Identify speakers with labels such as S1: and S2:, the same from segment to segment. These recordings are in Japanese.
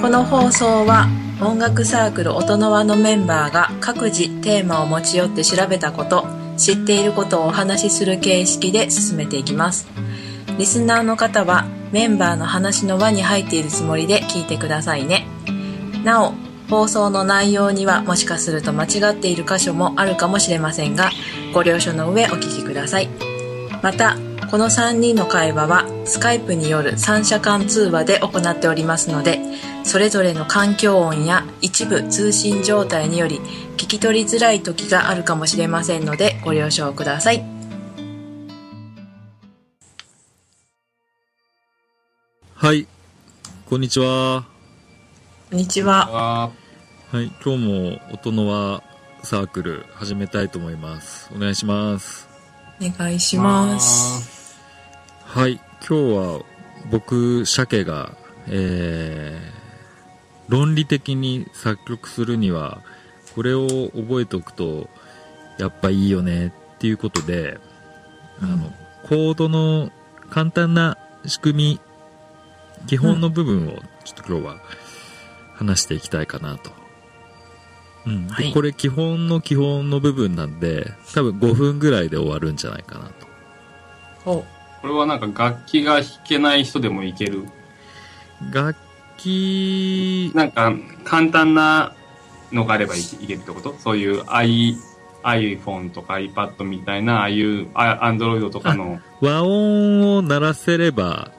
S1: この放送は音楽サークル音の輪のメンバーが各自テーマを持ち寄って調べたこと知っていることをお話しする形式で進めていきます。リスナーの方はメンバーの話の輪に入っているつもりで聞いてくださいね。なお放送の内容にはもしかすると間違っている箇所もあるかもしれませんがご了承の上お聞きください。またこの3人の会話はスカイプによる三者間通話で行っておりますのでそれぞれの環境音や一部通信状態により聞き取りづらい時があるかもしれませんのでご了承ください
S2: はい。こんにちは。
S1: こんにちは
S3: あ
S2: はい。今日も音の輪サークル始めたいと思います。お願いします。
S1: お願いします
S2: はい。今日は僕、鮭が、えー、論理的に作曲するには、これを覚えておくと、やっぱいいよねっていうことで、あの、コードの簡単な仕組み、基本の部分をちょっと今日は話していきたいかなと。うん。で
S1: はい
S2: これ基本の基本の部分なんで、多分5分ぐらいで終わるんじゃないかなと。
S1: お
S3: これはなんか楽器が弾けない人でもいける。
S2: 楽器、
S3: なんか簡単なのがあればいけいけるってこと？そういう i、iPhone とか iPad みたいな、ああいうあ Android とかの。
S2: 和音を鳴らせれば、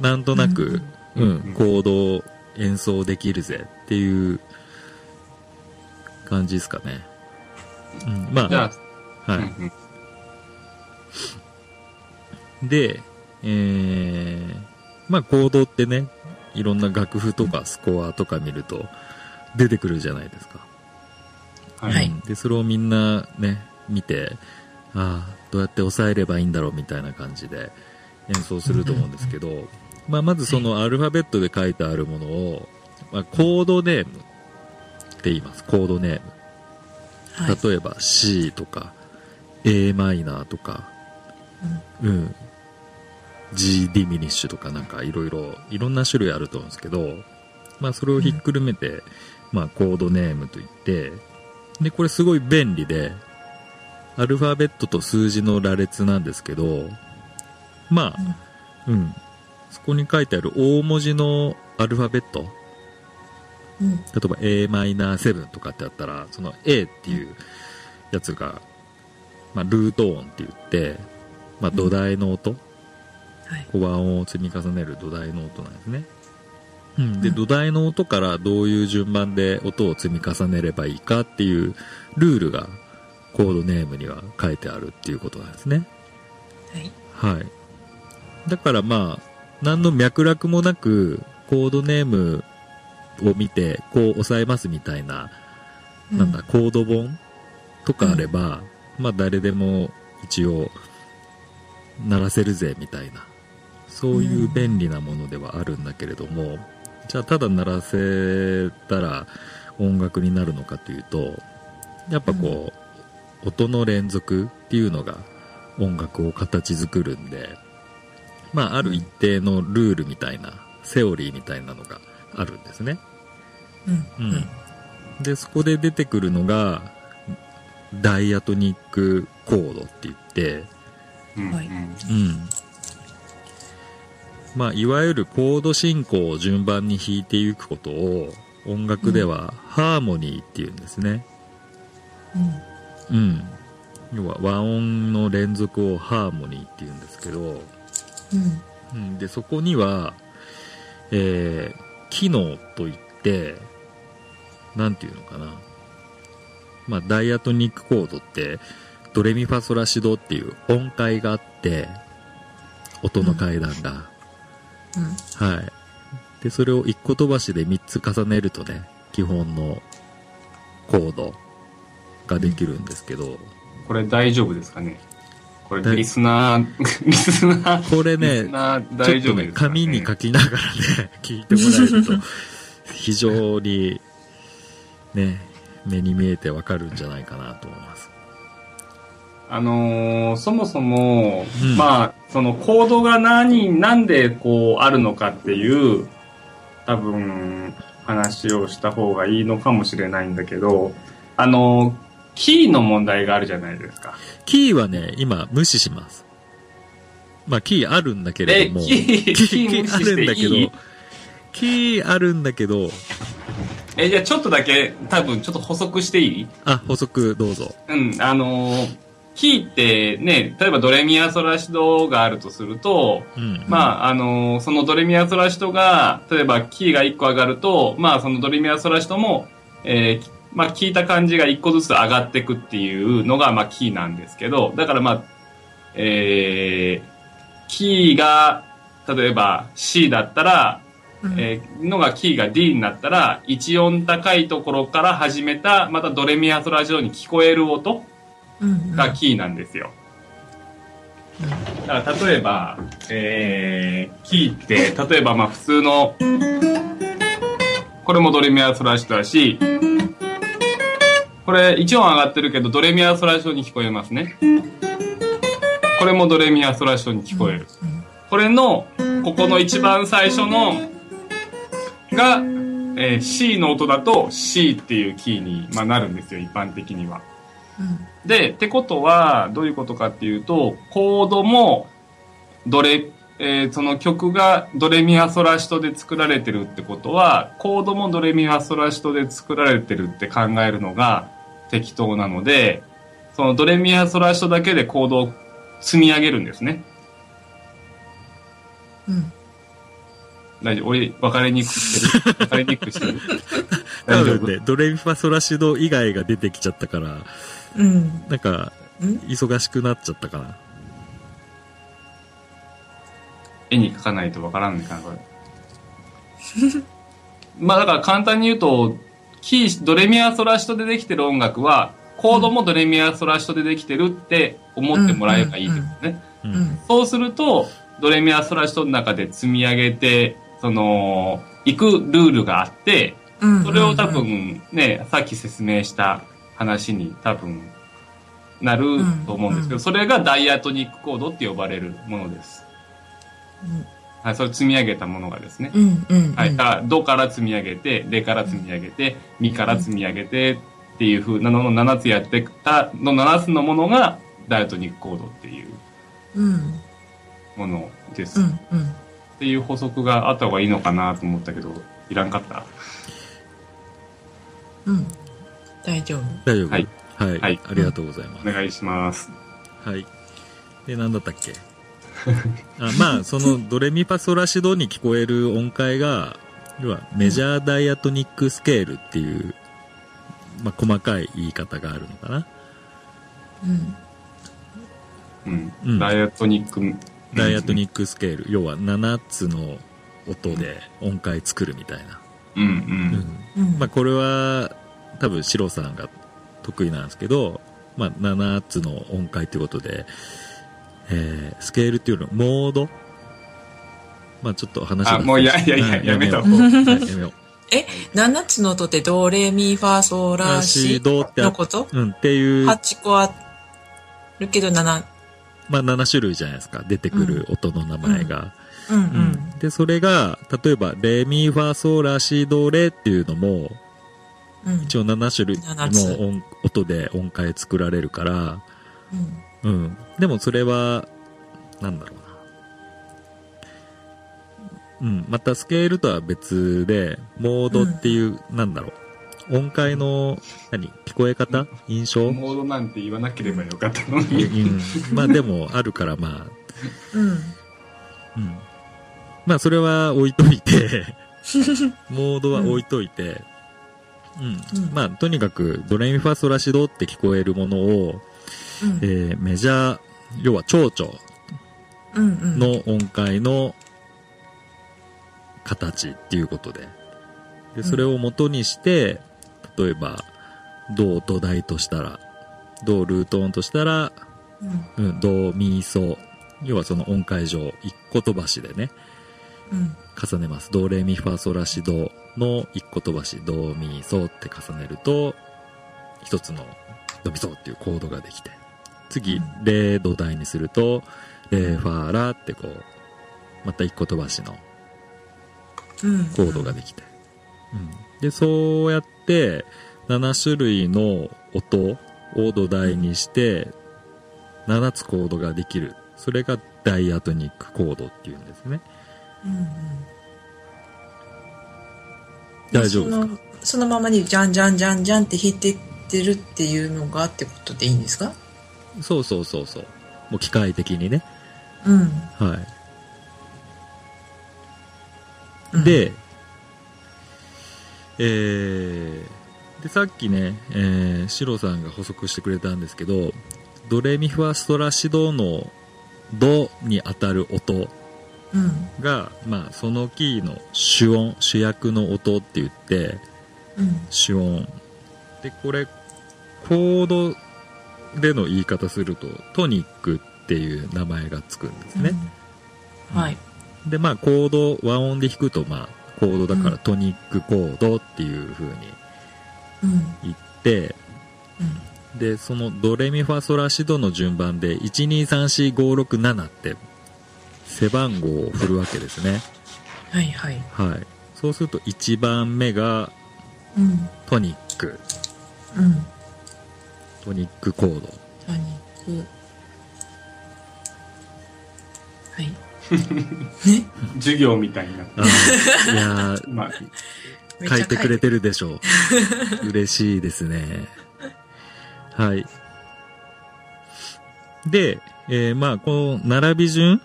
S2: なんとなく、
S3: う
S2: うん。ん、コードを演奏できるぜっていう感じですかね。うん、まあ、
S3: あ、
S2: は
S3: うんうん。
S2: い。で、えー、まあコードってね、いろんな楽譜とかスコアとか見ると出てくるじゃないですか。
S3: はい。
S1: はい
S2: うんで、それをみんなね、見て、ああ、どうやって抑えればいいんだろうみたいな感じで演奏すると思うんですけど、まあ、まずそのアルファベットで書いてあるものを、まあ、コードネームって言います。コードネーム。
S1: はい
S2: 例えば C とか A マイナーとか、うん、G ディミニッシュとかなんかいろいろ、いろんな種類あると思うんですけど、まあそれをひっくるめて、まあコードネームといって、で、これすごい便利で、アルファベットと数字の羅列なんですけど、まあ、うん、そこに書いてある大文字のアルファベット、
S1: うん。
S2: 例えば a マイナー7とかってあったら、その A っていうやつが、まあ、ルート音って言って、まあ、土台の音、
S1: はい
S2: こう和音を積み重ねる土台の音なんですね。うん、で、
S1: うん
S2: 土台の音からどういう順番で音を積み重ねればいいかっていうルールがコードネームには書いてあるっていうことなんですね。
S1: はい
S2: はい。だからまあ、何の脈絡もなく、コードネームを見て、こう押さえますみたいな、なんだ、コード本とかあれば、まあ誰でも一応、鳴らせるぜみたいな、そういう便利なものではあるんだけれども、じゃあただ鳴らせたら音楽になるのかというと、やっぱこう、音の連続っていうのが音楽を形作るんで、まあある一定のルールみたいな、セオリーみたいなのがあるんですね。
S1: うん
S2: うんで、そこで出てくるのが、ダイアトニックコードって言って、
S3: うんうん。
S2: まあ、いわゆるコード進行を順番に弾いていくことを、音楽ではハーモニーって言うんですね。うん。要は和音の連続をハーモニーって言うんですけど、
S1: うん
S2: うん、で、そこには、えー、機能といって、なんていうのかな。まあ、ダイアトニックコードって、ドレミファソラシドっていう音階があって、音の階段が。はい。で、それを一個飛ばしで3つ重ねるとね、基本のコードができるんですけど、
S3: これ大丈夫ですかね？これ
S2: 大
S3: リスナー、リスナー、
S2: これね
S3: 大
S2: っとね、
S3: 丈夫ですか、ね、
S2: 紙に書きながらね、聞いてもらえると、非常に、ね、目に見えてわかるんじゃないかなと思います。
S3: あのーそもそも、
S2: うん
S3: まあ、そのコードが何、なんでこうあるのかっていう多分話をした方がいいのかもしれないんだけど、あの、キーの問題があるじゃないですか。
S2: キーはね、今無視します。まあ、キーあるんだけれ
S3: え、
S2: ども、
S3: キー、キー
S2: あるんだけど
S3: いい、
S2: キーあるんだけど、
S3: え、じゃあちょっとだけ、多分ちょっと補足していい？
S2: あ、補足どうぞ。
S3: うん、あのーキーってね、例えばドレミアソラシドがあるとすると、
S2: うん。
S3: まあ、あのーそのドレミアソラシドが、例えばキーが1個上がると、まあ、そのドレミアソラシドも、えーまあ、聞いた感じが1個ずつ上がっていくっていうのが、まあ、キーなんですけど、だからまあ、えー、キーが、例えば C だったら、
S1: うん
S3: えーのがキーが D になったら、1音高いところから始めた、またドレミアソラシドに聞こえる音
S1: うん
S3: がキーなんですよ。だから例えば、えー、キーって、例えばまあ普通の、これもドレミアソラシドだし、これ1音上がってるけどドレミアソラシドに聞こえますね。これもドレミアソラシドに聞こえる。これの、ここの一番最初の、が、えー C の音だと C っていうキーに、まあ、なるんですよ、一般的には。
S1: うん
S3: で、ってことは、どういうことかっていうと、コードも、ドレ、えーその曲がドレミファソラシドで作られてるってことは、コードもドレミファソラシドで作られてるって考えるのが適当なので、そのドレミファソラシドだけでコードを積み上げるんですね。
S1: うん。
S3: 大丈夫？俺、分かりにくくしてる？分かりにくくしてる？
S2: 多
S3: 大丈夫？
S2: 分ね、ドレミファソラシド以外が出てきちゃったから、
S1: うん
S2: なんか、
S1: うん？
S2: 忙しくなっちゃったかな。
S3: 絵に描かないとわからんのかな、これ。まあだから簡単に言うと、キー、ドレミアソラシドでできてる音楽は、コードもドレミアソラシドでできてるって思ってもらえばいいですね。
S2: う。
S1: うんん
S3: そうすると、ドレミアソラシドの中で積み上げて、その、行くルールがあって、
S1: うん
S3: それを多分ね、さっき説明した話に多分なると思うんですけど、それがダイアトニックコードって呼ばれるものです。はい、それ積み上げたものがですね。
S1: うんうん
S3: はい、だから、ドから積み上げて、レから積み上げて、ミから積み上げてっていう風なのの7つやってたの7つのものがダイアトニックコードっていう
S1: うん
S3: ものです。っ
S1: うんうん。
S3: ていう補足があった方がいいのかなと思ったけど、いらんかった？
S1: うん大丈夫？
S2: 大丈夫？
S3: はい。
S2: はい。
S3: はい
S2: ありがとうございます。
S3: お願いします。
S2: はい。で、なんだったっけ？あまあ、そのドレミファソラシドに聞こえる音階が、要はメジャーダイアトニックスケールっていう、まあ、細かい言い方があるのかな。
S1: うん
S3: うん。
S2: うん
S3: ダイアトニック、
S2: ダイアトニックスケール、要は7つの音で音階作るみたいな。
S3: うんうん。
S1: うん
S2: まあ、これは多分シロさんが得意なんですけど、まあ、7つの音階ということで、えースケールっていうのモード？まあちょっと話が
S3: あもういやいやいや
S2: うん
S3: やめと
S2: よう。はいやめよう。
S1: え？7つの音ってドレミファソラシ
S2: ドってあ
S1: のこと
S2: うんっていう、ま
S1: 8個あるけど7
S2: あ7種類じゃないですか。出てくる音の名前が、
S1: うん。う
S2: うん。ん。でそれが例えばレミファソラシドレっていうのも
S1: うん
S2: 一応7種類
S1: 7つ
S2: の音音で音階作られるから
S1: うん
S2: うん。でもそれは、なんだろうな。うん。またスケールとは別で、モードっていう、なんだろう。音階の、何？聞こえ方？印象？
S3: モードなんて言わなければよかったの
S2: う
S3: に。
S2: ん。まあでも、あるからまあ、
S1: うん
S2: うん。まあそれは置いといて、モードは置いといて、うん。
S1: うん
S2: まあとにかく、ドレミファソラシドって聞こえるものを、
S1: うん
S2: えーメジャー、要は蝶々の音階の形っていうことで。で、それを元にして、例えば、ド土台としたら、ドルート音としたら、
S1: うん
S2: うん、ドミソ。要はその音階上、一個飛ばしでね、
S1: うん
S2: 重ねます。ドレミファソラシドの一個飛ばし、ドミソって重ねると、一つのドミソっていうコードができて、次
S1: う、
S2: レ土台にすると、レファラってこう、また一個飛ばしの
S1: うん。
S2: コードができて。うん。で、そうやって、7種類の音を土台にして、7つコードができる。それがダイアトニックコードっていうんですね。
S1: うんうん。
S2: 大丈夫ですか？
S1: そのままにじゃんじゃんじゃんじゃんって弾いてってるっていうのがってことでいいんですか？
S2: そうそうそうそう。もう機械的にね。
S1: うん。
S2: は
S1: うん
S2: い。、で、えー、で、さっきね、えー、シロさんが補足してくれたんですけど、ドレミファストラシドのドに当たる音
S1: うん。
S2: が、まあ、そのキーの主音、主役の音って言って、
S1: うん。
S2: 主音。で、これ、コードでの言い方すると、トニックっていう名前がつくんですね。
S1: うん。はい。
S2: で、まあ、コード、和音で弾くと、まあ、コードだから
S1: うん
S2: トニックコードっていう風に
S1: うん。
S2: 言って、
S1: うん。
S2: で、そのドレミファソラシドの順番で、1234567って、背番号を振るわけですね。
S1: はいはい。
S2: はい。そうすると1番目が
S1: うん。
S2: トニック、
S1: うん。
S2: トニックコード。
S1: トニック。はい。ね？
S3: 授業みたいな。
S2: いやー、
S3: まあ、
S2: 書いてくれて
S1: る。
S2: るでしょう。嬉しいですね。はい。で、えーまあ、この並び順
S1: うん。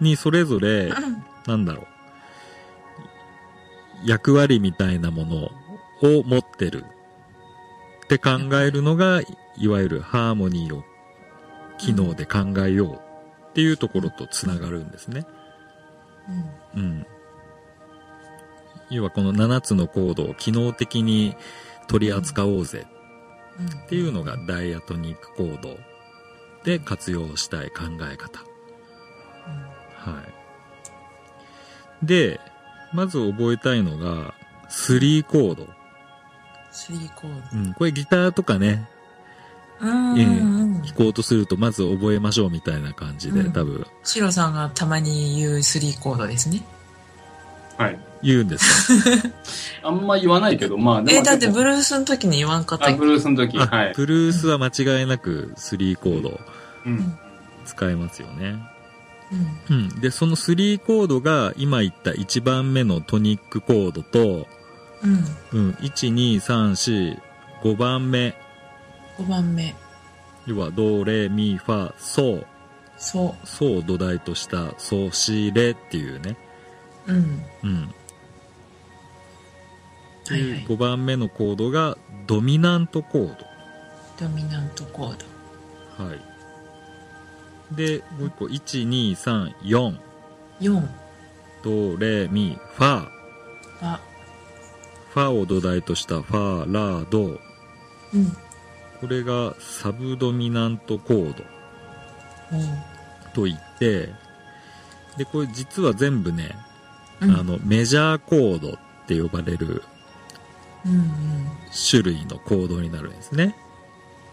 S2: にそれぞれ、なんだろう、役割みたいなものを持ってるって考えるのが、いわゆるハーモニーを機能で考えようっていうところとつながるんですね。
S1: うん。
S2: うん。要はこの7つのコードを機能的に取り扱おうぜ
S1: うん。
S2: っていうのがダイアトニックコードで活用したい考え方。はい。で、まず覚えたいのが、3コード。
S1: スリーコー
S2: うん、これギターとかね、
S1: ド。うん。
S2: ええ
S1: うん。
S2: 弾こうとするとまず覚えましょうみたいな感じで、
S1: うん
S2: 多分
S1: シロさんがたまに言うスリーコードですね。
S3: はい。
S2: 言うんですか
S3: あんま言わないけど、まあ、でも
S1: え、だってブルースの時に言わんかった
S3: あ、ブルースの時、
S2: あ、
S3: はい。
S2: ブルースは間違いなく3コード
S3: うん。
S2: 使えますよね。
S1: うん。
S2: うん。で、その3コードが今言った1番目のトニックコードと、
S1: うん。
S2: うん、1、2、3、4、5番目、
S1: 5番目。
S2: 要はド、レ、ミ、ファ、ソ、
S1: そ
S2: ソを土台としたソ、シ、レっていうね。
S1: う。うん。
S2: うん。
S1: はいはい
S2: いう5番目のコードがドミナントコー
S1: ドミナントコード。
S2: ド。はい。で、もう一個、1、2、3、4、
S1: 4。
S2: ド、レ、ミ、ファ、
S1: あ、
S2: ファを土台としたファ、ラ、ド。
S1: うん。
S2: これがサブドミナントコードと言って、で、これ実は全部ね、
S1: うん。
S2: あの、メジャーコードって呼ばれる
S1: うんうん。
S2: 種類のコードになるんですね。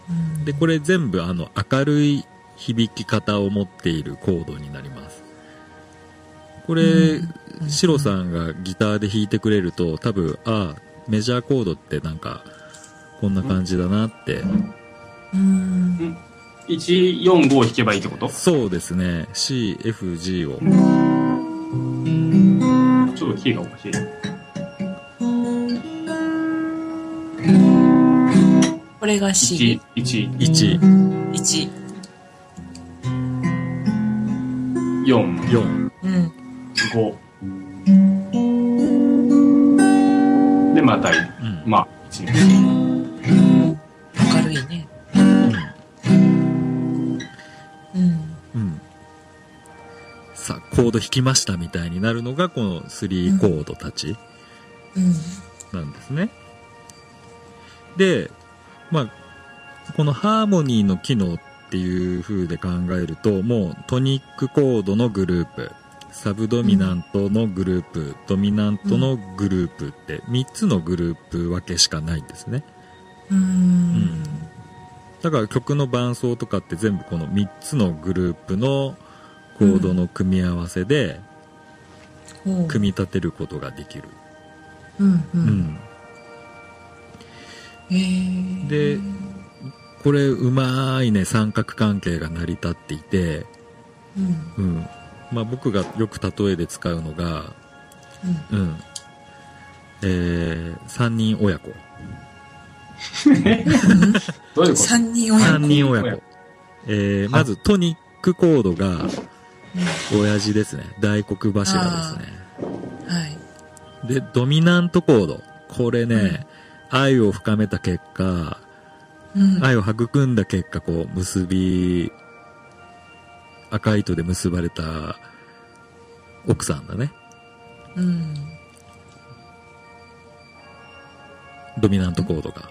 S1: うん。
S2: で、これ全部あの、明るい響き方を持っているコードになります。これ、
S1: うん
S2: シロさんがギターで弾いてくれると、多分、ああ、メジャーコードってなんか、こんな感じだなって。
S1: うん。
S3: 1、4、5を弾けばいいってこと？
S2: そうですね。C、F、G を。
S3: ちょっとキーがおかしい。
S1: これが C。
S3: 1、1、4、
S2: 4。
S1: うん。
S3: 5。で、また、
S2: うん。
S3: まあ、1。
S1: 明るいね。うん。
S2: うん。さあ、コード弾きましたみたいになるのが、この3コードたち
S1: うん。
S2: なんですね。で、まあ、このハーモニーの機能っていう風で考えると、もうトニックコードのグループ、サブドミナントのグループ、ドミナントのグループって3つのグループ分けしかないんですね。
S1: うん。
S2: だから曲の伴奏とかって全部この3つのグループのコードの組み合わせで組み立てることができる。
S1: うんう。
S2: うんん。
S1: へー
S2: でこれ、うまいね、三角関係が成り立っていて、
S1: うん
S2: うん。まあ僕がよく例えで使うのが、
S1: うん
S2: うん。えー、三人親子。
S3: どういうこと？
S1: 三人親
S2: 三
S1: 子。
S2: 人親子。えー、まずトニックコードが、親父ですね。大黒柱ですね。
S1: はい。
S2: で、ドミナントコード。これね、愛を深めた結果、
S1: うん。
S2: 愛を育んだ結果、こう、結び、赤い糸で結ばれた奥さんだね。
S1: うん。
S2: ドミナントコードが。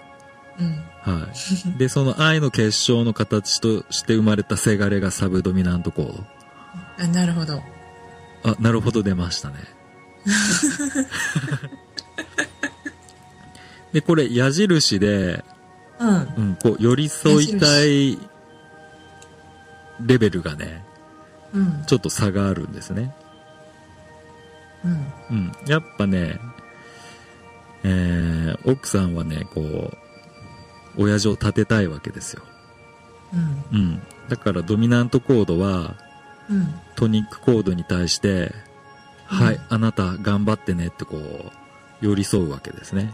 S1: うん。
S2: はい。で、その愛の結晶の形として生まれたせがれがサブドミナントコード。
S1: あ、なるほど。
S2: あ、なるほど出ましたね。で、これ矢印で、
S1: うん。
S2: うん、こう、寄り添いたいレベルがね、
S1: うん。
S2: ちょっと差があるんですね。
S1: うん。
S2: うん。やっぱね、えー、奥さんはね、こう、親父を立てたいわけですよ。
S1: うん。
S2: うん。だからドミナントコードは、
S1: うん。
S2: トニックコードに対して、
S1: うん
S2: はい、あなた頑張ってねってこう、寄り添うわけですね。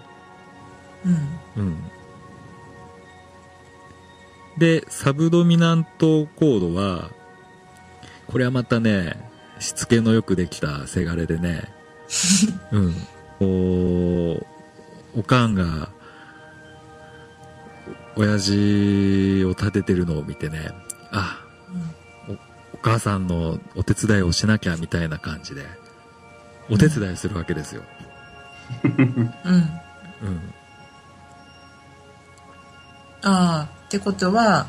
S1: うん。
S2: うん。で、サブドミナントコードは、これはまたね、しつけのよくできたせがれでね、うん。こう、おかんが、親父を立ててるのを見てね、あ、お母さんのお手伝いをしなきゃみたいな感じで、お手伝いするわけですよ。
S1: うん。
S2: うん。
S1: ああ、ってことは、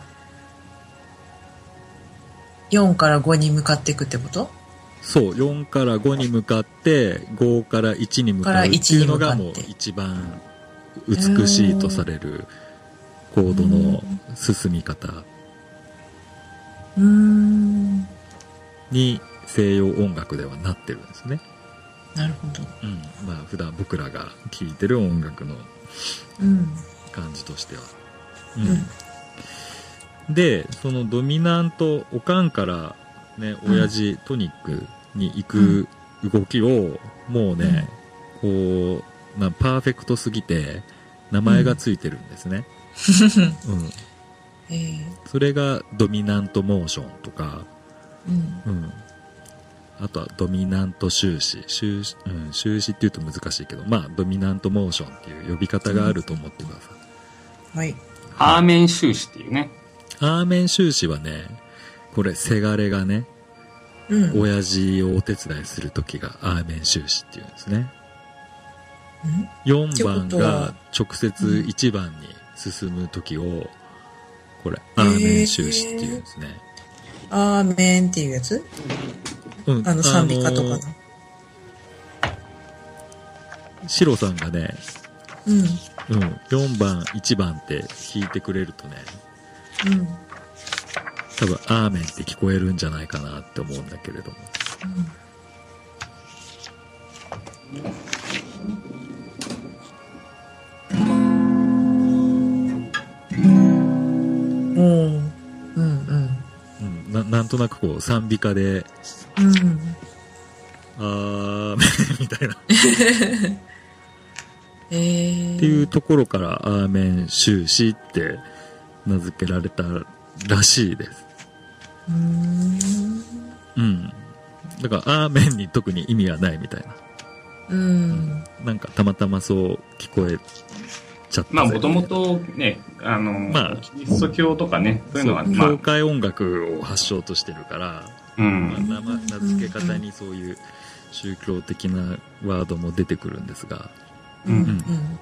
S1: 4から5に向かっていくってこと？
S2: そう、4から5に向かって、5から1に向かうっていうのが
S1: から1に向かって
S2: もう一番美しいとされるコードの進み方。に西洋音楽ではなってるんですね。
S1: なるほど。
S2: うん。まあ普段僕らが聴いてる音楽の
S1: うん。
S2: 感じとしては。
S1: うん。
S2: で、そのドミナント、おかんからね、親父、トニックに行く動きを、もうね、こう、なパーフェクトすぎて、名前がついてるんですね。うん。
S1: ええ
S2: それがドミナントモーションとか、
S1: うん。
S2: うん。あとはドミナント終止。終止、うん、終止って言うと難しいけど、まあ、ドミナントモーションっていう呼び方があると思ってください。
S1: はい。
S3: アーメン収支っていうね。
S2: アーメン終止はね、これ、せがれがね、
S1: うん。
S2: 親父をお手伝いするときがアーメン終止っていうんですね。4番が直接1番に進むときを、これ、アーメン終止っていうんですね。
S1: アーメンっていうやつ？
S2: うん
S1: あの、賛美歌とかの？
S2: シロさんがね、
S1: うん。
S2: うん、4番、1番って弾いてくれるとね、
S1: うん。
S2: 多分、アーメンって聞こえるんじゃないかなって思うんだけれども。
S1: うん。うん。うん。
S2: うん、ななんとなくこう、賛美歌で、
S1: うん。
S2: アーメンみたいな。
S1: ええ
S2: っていうところから、アーメン終始って名付けられたらしいです。
S1: うーん。
S2: うん。だから、アーメンに特に意味はないみたいな。
S1: うん。
S2: なんか、たまたまそう聞こえちゃったぜ。
S3: まあ、もともとね、あの、
S2: まあ
S3: キリスト教とかね、そういうのは、まあ
S2: 教、会音楽を発祥としてるから、
S3: う
S2: まあ
S3: ん。
S2: 名前名付け方にそういう宗教的なワードも出てくるんですが、
S1: うん。うん。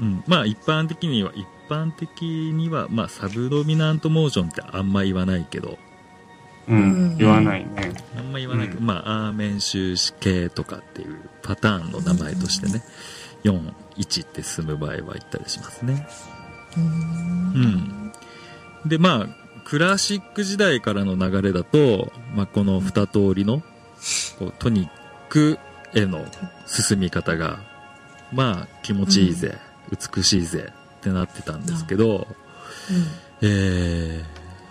S2: うん、まあ一般的には、一般的には、まあサブドミナントモーションってあんま言わないけど、
S3: うん。言わないね。
S2: あんま言わないけど、
S3: うん
S2: まあアーメン終止系とかっていうパターンの名前としてね、4、1って進む場合は言ったりしますね。
S1: うん。
S2: うん。で、まあ、クラシック時代からの流れだと、まあ、この二通りの、こうトニックへの進み方が、まあ気持ちいいぜ、美しいぜってなってたんですけど、えー、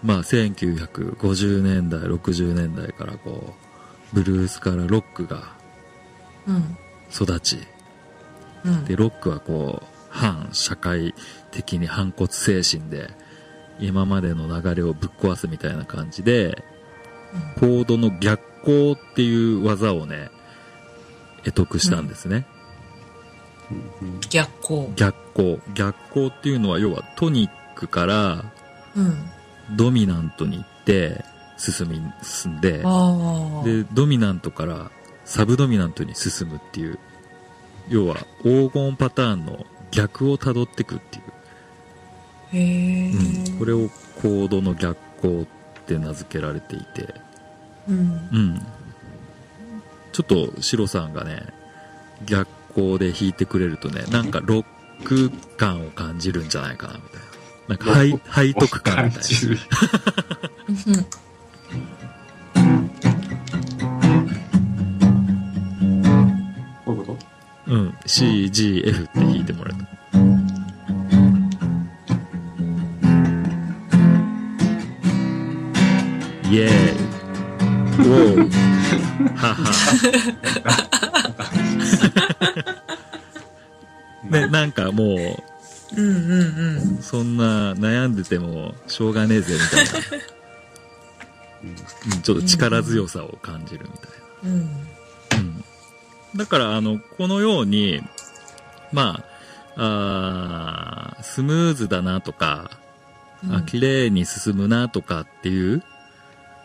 S2: まあ1950年代、60年代からこう、ブルースからロックが
S1: うん
S2: 育ち、
S1: うん。
S2: で、ロックはこう、反社会的に反骨精神で、今までの流れをぶっ壊すみたいな感じで、コードの逆行っていう技をね、得得したんですね。
S1: 逆光。
S2: 逆行。逆行っていうのは要はトニックから
S1: うん。
S2: ドミナントに行って進み、進んで、で、ドミナントからサブドミナントに進むっていう、要は黄金パターンの逆を辿ってくっていう。
S1: へえ
S2: うん、これをコードの逆行って名付けられていて、
S1: うん。
S2: うん。ちょっとシロさんがね、逆光で弾いてくれるとね、なんかロック感を感じるんじゃないかな、みたいな。なんか背背徳感みたい
S3: 感じる
S1: うん
S3: こういうこと？
S2: な。うん。C, G, F って弾いてもらうと。イエーイ。ウォー。はは。ね、なんかもう、
S1: うんうんうん。
S2: そんな悩んでてもしょうがねえぜみたいな、うん。ちょっと力強さを感じるみたい
S1: うん
S2: な。うん。だから、あの、このように、まあ、あースムーズだなとか、あ綺麗に進むなとかっていう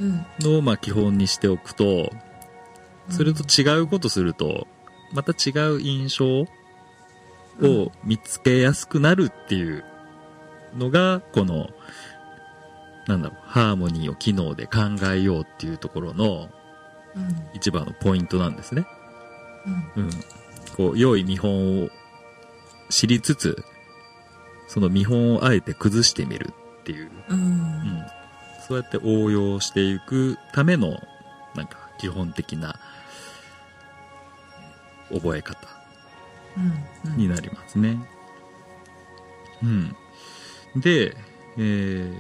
S1: うん。
S2: のをまあ基本にしておくと、それと違うことすると、また違う印象を見つけやすくなるっていうのが、この、なんだろう、ハーモニーを機能で考えようっていうところの
S1: うん
S2: 一番のポイントなんですね。
S1: うん
S2: うん。こう、良い見本を知りつつ、その見本をあえて崩してみるっていう、
S1: う
S2: うんん。そうやって応用していくための、なんか、基本的な覚え方
S1: うん
S2: になりますね。うん。で、えー、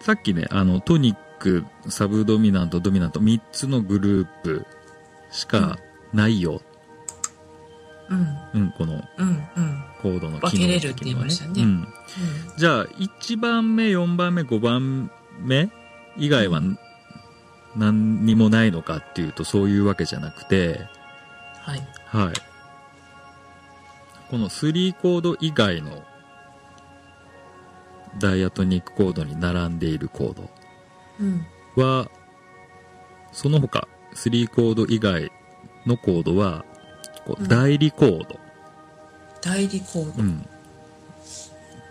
S2: さっきね、あの、トニック、サブドミナント、ドミナント、3つのグループしかないよ。
S1: うん
S2: うん、この
S1: うんうん
S2: コードの
S1: 分けれるって言いましたね
S2: うん。じゃあ、1番目、4番目、5番目以外は
S1: う
S2: 何にもないのかっていうとそういうわけじゃなくて、
S1: はい
S2: はい。この3コード以外のダイアトニックコードに並んでいるコー
S1: うん
S2: ドは、その他3コード以外のコードは、こ
S1: う
S2: うん代理コード、
S1: 代理コード
S2: うん。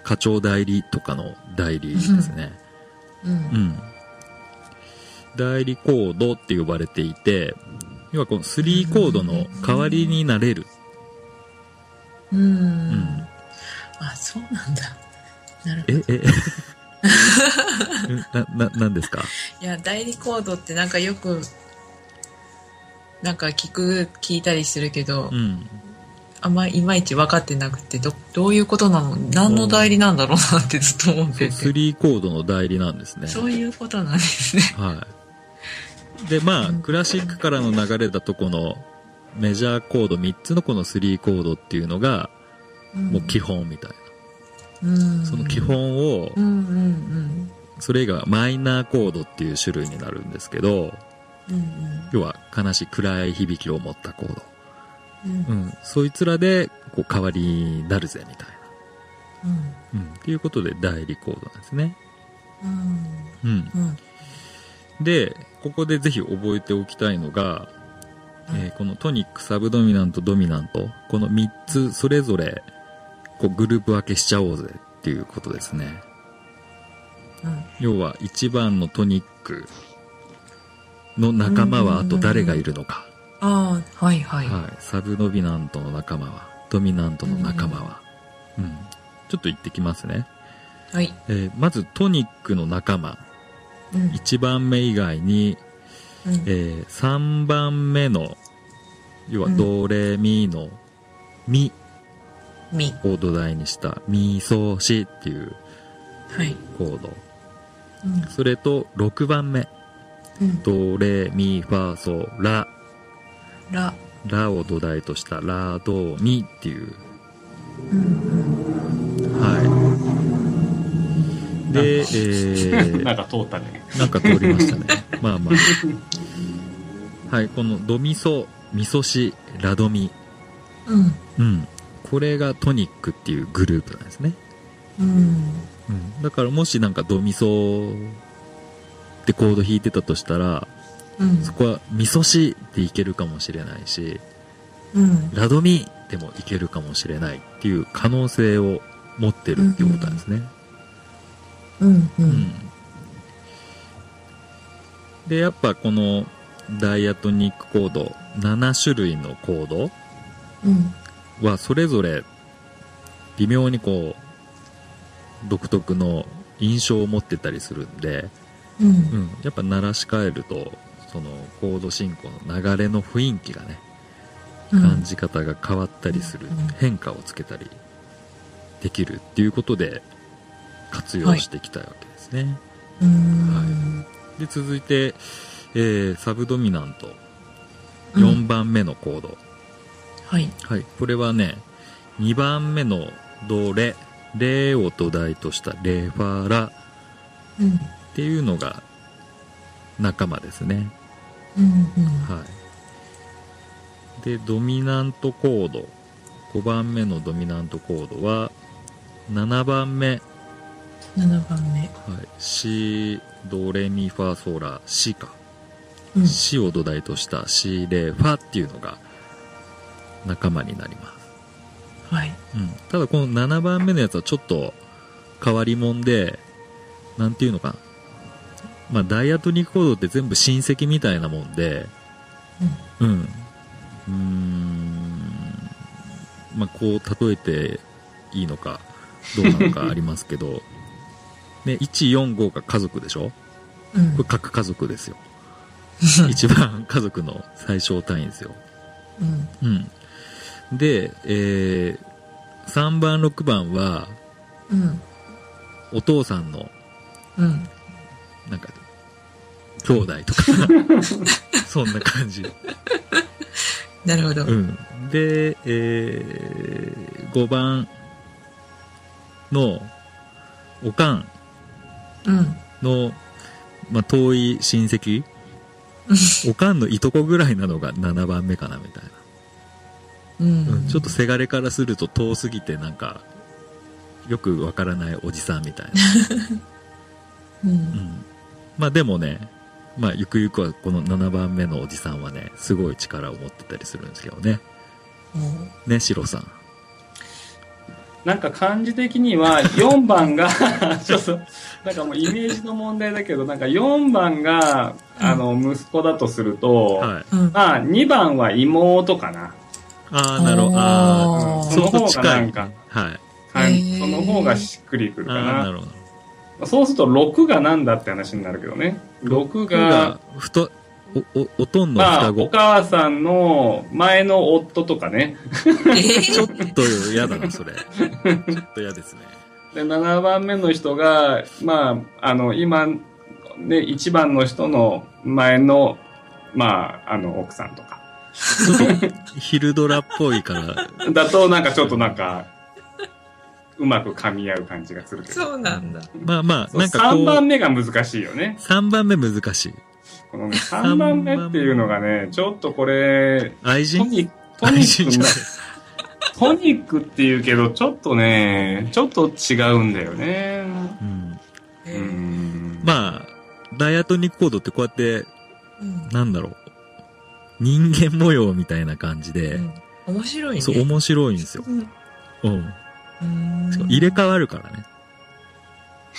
S2: 課長代理とかの代理ですね。
S1: うん
S2: うん。代理コードって呼ばれていて、要はこの3コードの代わりになれる。
S1: うん。
S2: ん。
S1: あそうなんだ。なるほど。
S2: え、え、な、な、なんですか？
S1: いや代理コードってなんかよくなんか聞く聞いたりするけど、
S2: うん。
S1: あんまいまいち分かってなくてどどういうことなの？何の代理なんだろうなってずっと思ってて。
S2: 3コードの代理なんですね。
S1: そういうことなんですね。
S2: はい。で、まあ、
S1: うん
S2: クラシックからの流れだとこのメジャーコード3つのこの3コードっていうのがもう基本みたいな。
S1: うん
S2: その基本をそれ以外はマイナーコードっていう種類になるんですけど、要は悲しい暗い響きを持ったコード。
S1: うん
S2: うん。そいつらで、こう、代わりになるぜ、みたい
S1: うん
S2: な。うん。っていうことで、代理コードなんですね。
S1: うん
S2: で、ここでぜひ覚えておきたいのが、
S1: うん
S2: えーこのトニック、サブドミナント、ドミナント、この3つそれぞれ、こう、グループ分けしちゃおうぜっていうことですね。
S1: うん
S2: 要は、1番のトニックの仲間はあと誰がいるのか。
S1: ああはいはい、
S2: はい。サブドミナントの仲間は、ドミナントの仲間は。うん。ちょっと言ってきますね。
S1: はい
S2: えーまずトニックの仲間。
S1: うん
S2: 1番目以外に、
S1: うん
S2: えー、3番目の、要はドレミのミ
S1: み。
S2: を土台にしたミソシっていう
S1: はい。
S2: コード。
S1: うん。
S2: それと6番目、
S1: うん。
S2: ドレミファソラ。
S1: ら。
S2: ラを土台としたラドミっていう。
S1: うんうん。
S2: で、えー、
S3: なんか通ったね。
S2: なんか通りましたね。まあまあ。はい、このドミソ、ミソシ、ラドミ。
S1: うん。
S2: うん。これがトニックっていうグループなんですね。
S1: うん。
S2: うん。だからもしなんかドミソってコード弾いてたとしたら、
S1: うん。
S2: そこはミソシでいけるかもしれないし、
S1: うん。
S2: ラドミでもいけるかもしれないっていう可能性を持ってるっていうことなんですね。
S1: うん。う。
S2: うんん。で、やっぱこのダイアトニックコード、7種類のコード
S1: うん。
S2: はそれぞれ微妙にこう、独特の印象を持ってたりするんで、
S1: うん。
S2: うん、やっぱ鳴らし替えると、そのコード進行の流れの雰囲気がね、感じ方が変わったりする、
S1: うん
S2: 変化をつけたりできるっていうことで活用していきたいわけですね。
S1: うん。
S2: で、続いて、えーサブドミナント、
S1: うん
S2: 4番目のコード。
S1: はい。
S2: はい。これはね、2番目のドレ、レを土台としたレファラ
S1: うん。
S2: っていうのが仲間ですね。
S1: うん。
S2: はい。で、ドミナントコード。5番目のドミナントコードは、7番目、
S1: 7番目。
S2: はい、シ、ドレミファソラ、シか。
S1: うん。
S2: シを土台としたシレファっていうのが仲間になります。
S1: はい。
S2: うん。ただこの7番目のやつはちょっと変わり者で、なんていうのかな。まあ、ダイアトニックコードって全部親戚みたいなもんで、うん。うーん。まあ、こう例えていいのか、どうなのかありますけど、ね、1、4、5が家族でしょ？
S1: うん。
S2: これ各家族ですよ。一番家族の最小単位ですよ。
S1: うん。
S2: うん。で、えー、3番、6番は、
S1: うん。
S2: お父さんの、
S1: うん。
S2: なんか、兄弟とか、そんな感じ。
S1: なるほど。
S2: うん。で、えー、5番の、おかん
S1: うん。
S2: の、まあ、遠い親戚おかんのいとこぐらいなのが7番目かな、みたいな。
S1: う
S2: うん
S1: ん。
S2: ちょっとせがれからすると遠すぎてなんか、よくわからないおじさんみたいな。
S1: う。
S2: うんん。まあでもね、まあゆくゆくはこの7番目のおじさんはね、すごい力を持ってたりするんですけどね。ね、シロさん。
S3: なんか漢字的には4番が、ちょっと、なんかもうイメージの問題だけど、なんか4番が、あの、息子だとすると、
S2: はい。
S1: うん。
S3: まあ2番は妹かな。
S2: ああ、なるほど。あ
S1: お
S2: あ、
S1: ー
S3: その方が
S2: 近
S3: ないんか、
S2: はい。
S3: はいその方がしっくりくるか
S2: な
S3: な。
S2: るほど。
S3: そうすると6がなんだって話になるけどね。6が、
S2: ふと、お、お、おとんの
S3: まあ、お
S2: 双子。
S3: 母さんの前の夫とかね。
S1: え
S2: ちょっと嫌だな、それ。ちょっと嫌ですね。
S3: で、7番目の人が、まあ、あの、今、ね、1番の人の前の、まあ、あの、奥さんとか。
S2: 昼ドラっぽいから、
S3: だと、なんかちょっとなんか、うまく噛み合う感じがするけど。
S1: そうなんだ。
S2: まあまあ、なんかこ
S3: 3番
S2: う、
S3: 目が難しいよね。
S2: 3番目難しい。
S3: このね、3番目っていうのがね、ちょっとこれ、
S2: 愛人？
S3: トニトニ
S2: 愛
S3: ック。トニックっていうけど、ちょっとね、ちょっと違うんだよね。
S2: うん。
S3: うーん。
S2: まあ、ダイアトニックコードってこうやって、
S1: うん。
S2: なんだろう。人間模様みたいな感じで、
S1: うん面白いね。
S2: そう、面白いんですよ。
S1: うん
S2: うん。
S1: うん
S2: しかも入れ替わるからね。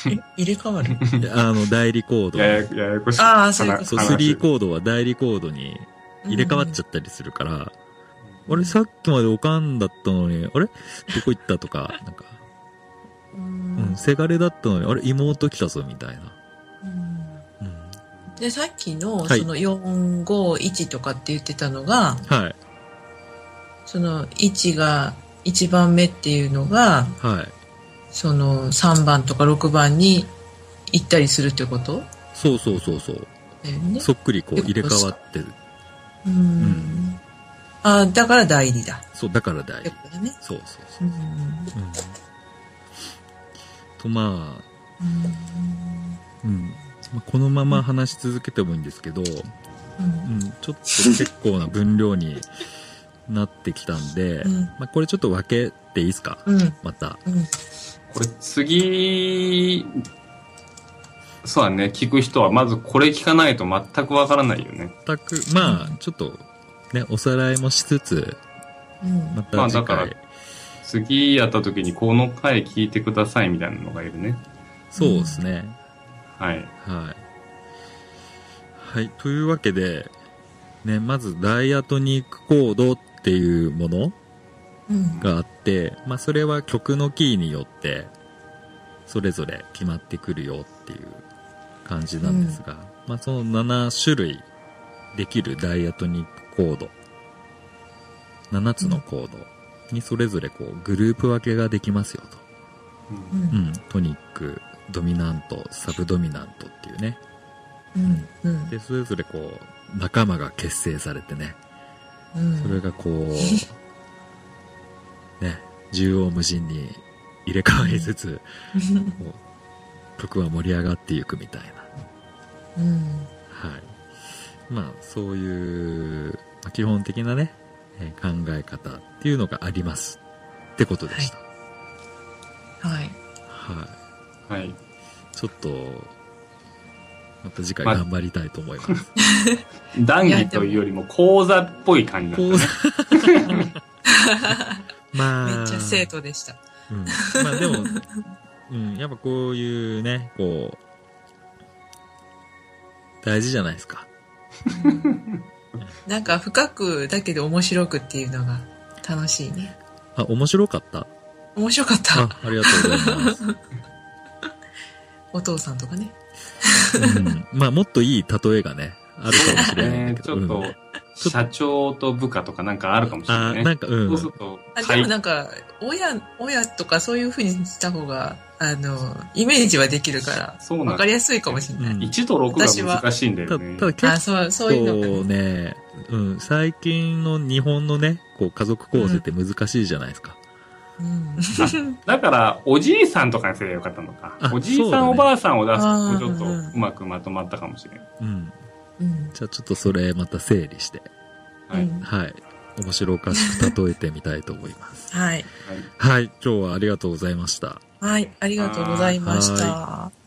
S1: え入れ替わる？
S2: あの、代理コード。
S3: ややややこしい。
S1: あーそういうこと
S2: そう、
S3: 話
S2: 3コードは代理コードに入れ替わっちゃったりするから、あれ、さっきまでおかんだったのに、あれ？どこ行ったとか、なんか、
S1: う
S2: うん、
S1: ん。
S2: せがれだったのに、あれ、妹来たぞ、みたいな。
S1: うん
S2: うん。
S1: で、さっきの、
S2: はい
S1: その451とかって言ってたのが、
S2: はい。
S1: その1が1番目っていうのが、
S2: はい。
S1: その3番とか6番に行ったりするってこと？
S2: そうそうそうそう。
S1: ね。
S2: そっくりこう入れ替わってる。
S1: うん。
S2: ん
S1: あだから代理だ。
S2: そう、だから大
S1: って
S2: 事。
S1: ことだね。
S2: そうそうそうう。
S1: ん。
S2: うん。と、まあ、うん。まあこのまま話し続けてもいいんですけど、
S1: うん
S2: うん、ちょっと結構な分量になってきたんで、
S1: うん
S2: まあこれちょっと分けていいですか？
S1: うん。
S2: また。
S1: うん。
S3: これ次、そうだね、聞く人はまずこれ聞かないと全くわからないよね。
S2: 全く、まあ、ちょっと、ね、おさらいもしつつ、
S1: うん。
S2: また次
S3: まあだから
S2: 回、
S3: 次やった時にこの回聞いてくださいみたいなのがいるね。
S2: そうですね。
S3: はい。
S2: はい。はい。というわけで、ね、まずダイアトニックコードっていうもの
S1: うん。
S2: があって、まあそれは曲のキーによって、それぞれ決まってくるよっていう感じなんですが、まあその7種類できるダイアトニックコード、7つのコードにそれぞれこうグループ分けができますよと。
S3: うん
S1: うん
S2: うん。トニック、ドミナント、サブドミナントっていうね。
S1: うん。うん。
S2: で、それぞれこう、仲間が結成されてね、
S1: うん。
S2: それがこう、ね、縦横無尽に入れ替わりつつ、曲は盛り上がっていくみたいな。
S1: うん。
S2: はい。まあ、そういう、まあ基本的なね、えー考え方っていうのがあります。ってことでした。
S1: はい。
S2: はい。
S3: はい。
S2: ちょっと、また次回
S3: まあ
S2: 頑張りたいと思います。
S3: 談義というよりも講座っぽい感じだ
S2: こ
S3: った
S2: う
S3: ね。
S2: まあ、
S1: めっちゃ生徒でした。
S2: うん。まあでも、うん、やっぱこういうね、こう、大事じゃないですか。
S1: なんか深くだけど面白くっていうのが楽しいね。
S2: あ、面白かった？
S1: 面白かった。
S2: あ、ありがとうございます。
S1: お父さんとかね。
S2: うん。まあもっといい例えがね、あるかもしれないけど。
S3: ちょっと
S2: うん、
S3: 社長と部下とかなんかあるかもしれな
S2: あ、
S3: いね。
S2: なんか、うん
S3: そう。すると、
S1: あで
S3: 会
S1: もなんか、親、親とかそういう風にした方が、あの、イメージはできるから、
S3: そうなんだ
S1: わかりやすいかもしれない。
S2: うん
S3: 1と6が難しいんだ
S2: た
S3: よね。
S2: ただ
S1: あ、
S2: 結
S1: そう、そういうのね。
S2: ね、うん、最近の日本のね、こう家族構成って難しいじゃないですか。
S1: うん。
S3: だから、おじいさんとかにすればよかったのか
S2: あ。
S3: おじいさん、
S2: ね
S3: おばあさんを出すと、ちょっとうまくまとまったかもしれん。
S2: うん。
S1: うん。
S2: じゃあちょっとそれまた整理して、
S3: はい。
S1: うん
S2: はい。面白おかしく例えてみたいと思います。
S1: はい。
S2: はい。今日はありがとうございました。
S1: はい。ありがとうございました。